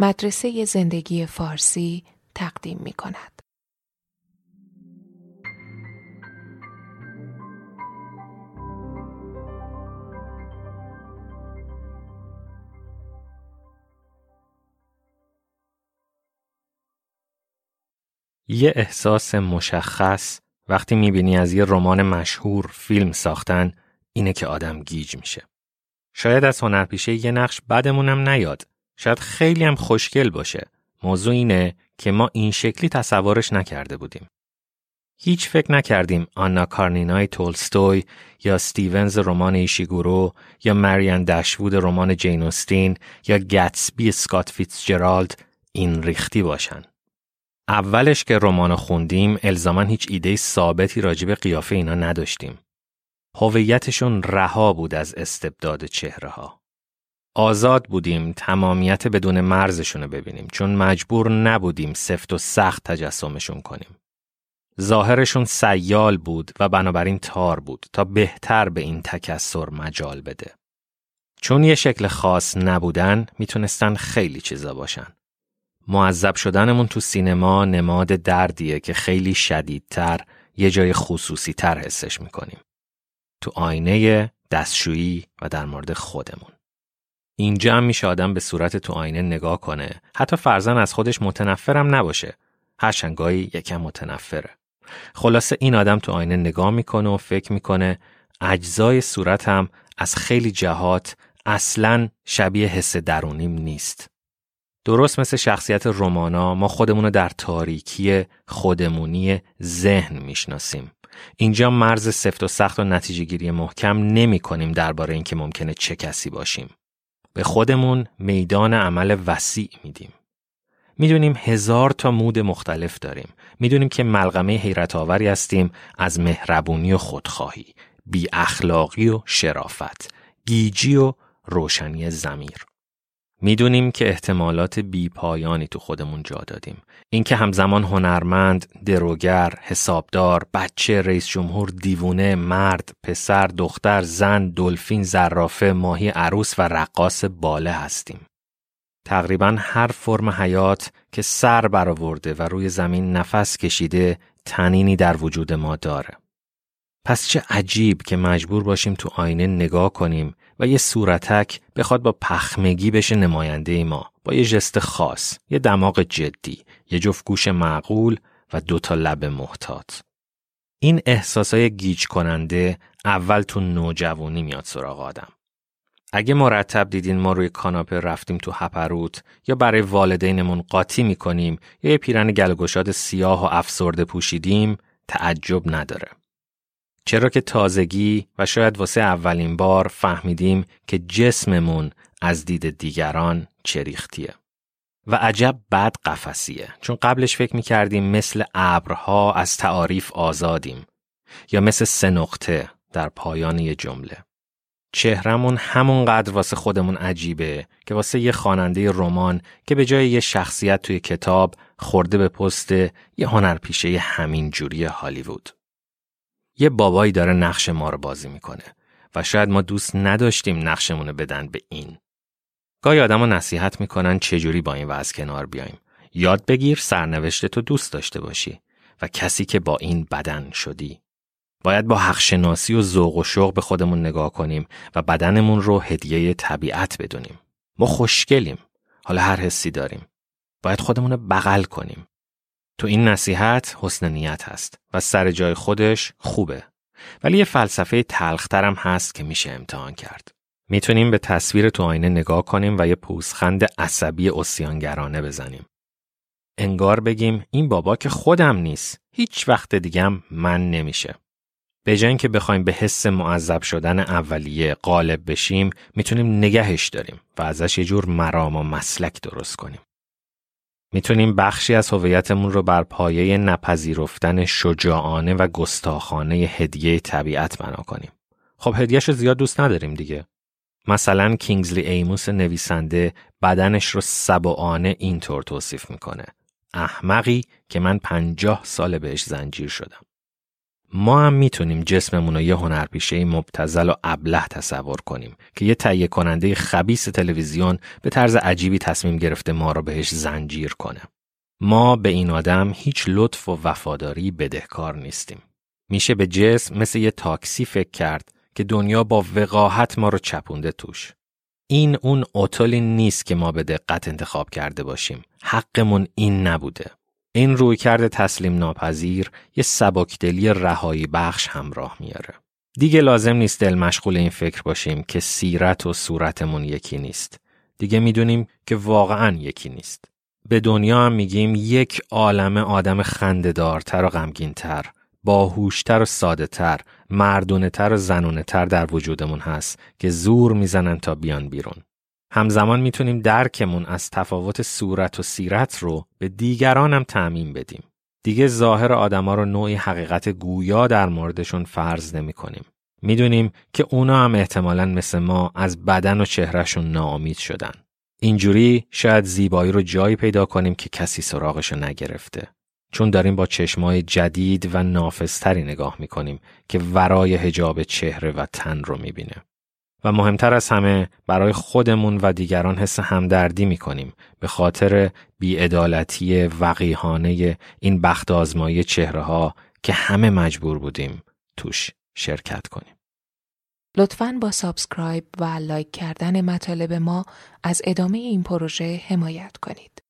مدرسه زندگی فارسی تقدیم می کند. یه احساس مشخص وقتی می‌بینی از یه رمان مشهور فیلم ساختن اینه که آدم گیج میشه. شاید از هنرپیشه یه نقش بدمونم نیاد. شاید خیلی هم خوشگل باشه. موضوع اینه که ما این شکلی تصورش نکرده بودیم. هیچ فکر نکردیم آنا کارنینای تولستوی یا ستیونز رمان ایشیگورو یا مریان دشوود رمان جینوستین یا گتسبی سکات فیتزجرالد این ریختی باشن. اولش که رمان خوندیم الزاما هیچ ایده ثابتی راجع به قیافه اینا نداشتیم. هویتشون رها بود از استبداد چهره ها. آزاد بودیم تمامیت بدون مرزشون رو ببینیم چون مجبور نبودیم سفت و سخت تجسمشون کنیم. ظاهرشون سیال بود و بنابراین تار بود تا بهتر به این تکسر مجال بده. چون یه شکل خاص نبودن می‌تونستن خیلی چیزا باشن. معذب شدنمون تو سینما نماد دردیه که خیلی شدیدتر یه جای خصوصی تر حسش می‌کنیم. تو آینه دستشویی و در مورد خودمون. اینجا هم میشه آدم به صورت تو آینه نگاه کنه. حتی فرزن از خودش متنفرم نباشه. هرچنگاهی یکم متنفره. خلاصه این آدم تو آینه نگاه می‌کنه و فکر می‌کنه اجزای صورتم از خیلی جهات اصلا شبیه حس درونیم نیست. درست مثل شخصیت رومانا ما خودمون رو در تاریکی خودمونی ذهن می‌شناسیم. اینجا مرز سفت و سخت و نتیجه گیری محکم نمی کنیم درباره اینکه ممکنه چه کسی باشیم. به خودمون میدان عمل وسیع میدیم. می‌دونیم هزار تا مود مختلف داریم. می‌دونیم که ملغمه حیرت آوری هستیم از مهربونی و خودخواهی، بی اخلاقی و شرافت، گیجی و روشنی زمیر. می‌دونیم که احتمالات بی پایانی تو خودمون جا دادیم. اینکه همزمان هنرمند، دروگر، حسابدار، بچه، رئیس جمهور، دیوونه، مرد، پسر، دختر، زن، دلفین، زرافه، ماهی عروس و رقاص باله هستیم. تقریبا هر فرم حیات که سر برآورده و روی زمین نفس کشیده تنینی در وجود ما داره. پس چه عجیب که مجبور باشیم تو آینه نگاه کنیم و یه صورتک بخواد با پخمگی بشه نماینده ما با یه جست خاص، یه دماغ جدی، یه جفت گوش معقول و دوتا لب محتاط. این احساسای گیج کننده اول تو نوجوانی میاد سراغ آدم. اگه مرتب دیدین ما روی کاناپه رفتیم تو هپروت یا برای والدینمون قاطی می‌کنیم یا یه پیرن گلگشاد سیاه و افسرده پوشیدیم تعجب نداره. چرا که تازگی و شاید واسه اولین بار فهمیدیم که جسممون از دید دیگران چریختیه. و عجب بد قفسیه چون قبلش فکر می‌کردیم مثل ابرها از تعاریف آزادیم یا مثل سه نقطه در پایان یه جمله. چهرمون همونقدر واسه خودمون عجیبه که واسه یه خواننده رمان که به جای یه شخصیت توی کتاب خورده به پست یه هنرپیشه همین جوری هالیوود. یه بابایی داره نقش ما رو بازی می‌کنه و شاید ما دوست نداشتیم نقشمون بدن به این. گاهی آدم نصیحت می‌کنن چجوری با این وضع کنار بیایم. یاد بگیر سرنوشت تو دوست داشته باشی و کسی که با این بدن شدی. باید با حقشناسی و ذوق و شوق به خودمون نگاه کنیم و بدنمون رو هدیه طبیعت بدونیم. ما خوشگلیم. حالا هر حسی داریم. باید خودمون رو بغل کنیم. تو این نصیحت حسن نیت هست و سر جای خودش خوبه. ولی یه فلسفه تلخترم هست که میشه امتحان کرد. می‌تونیم به تصویر تو آینه نگاه کنیم و یه پوزخند عصبی اسیانگرانه بزنیم. انگار بگیم این بابا که خودم نیست. هیچ وقت دیگم من نمیشه. به جای که بخوایم به حس معذب شدن اولیه غالب بشیم می‌تونیم نگهش داریم و ازش یه جور مرام و مسلک درست کنیم. می‌تونیم بخشی از هویتمون رو بر پایه نپذیرفتن شجاعانه و گستاخانه هدیه طبیعت بنا کنیم. خب هدیهش زیاد دوست نداریم دیگه. مثلا کینگزلی ایموس نویسنده بدنش رو سبعانه اینطور توصیف می‌کنه. احمقی که من پنجاه سال بهش زنجیر شدم. ما هم می‌تونیم جسممون رو یه هنرپیشه مبتزل و ابله تصور کنیم که یه تهیه کننده خبیس تلویزیون به طرز عجیبی تصمیم گرفته ما رو بهش زنجیر کنه. ما به این آدم هیچ لطف و وفاداری بدهکار نیستیم. میشه به جسم مثل یه تاکسی فکر کرد که دنیا با وقاحت ما رو چپونده توش. این اون اتولی نیست که ما به دقت انتخاب کرده باشیم. حقمون این نبوده. این روی کرده تسلیم ناپذیر یه سبکدلی رهایی بخش همراه میاره. دیگه لازم نیست دل مشغول این فکر باشیم که سیرت و صورتمون یکی نیست. دیگه می‌دونیم که واقعا یکی نیست. به دنیا هم میگیم یک عالم آدم خندهدارتر و غمگینتر، باهوشتر و ساده تر، مردونه تر و زنونه تر در وجودمون هست که زور می‌زنن تا بیان بیرون. همزمان می‌تونیم درکمون از تفاوت صورت و سیرت رو به دیگران هم تعمین بدیم. دیگه ظاهر آدما رو نوعی حقیقت گویا در موردشون فرض نمی کنیم. می‌دونیم که اونا هم احتمالا مثل ما از بدن و چهرهشون ناامید شدن. اینجوری شاید زیبایی رو جایی پیدا کنیم که کسی سراغش نگرفته. چون داریم با چشمای جدید و نافذتری نگاه می‌کنیم که ورای حجاب چهره و تن رو می‌بینه. و مهمتر از همه برای خودمون و دیگران حس همدردی می‌کنیم به خاطر بیعدالتی وقیهانه این بخت آزمایی چهره ها که همه مجبور بودیم توش شرکت کنیم. لطفاً با subscribe و like کردن مطالب ما از ادامه این پروژه حمایت کنید.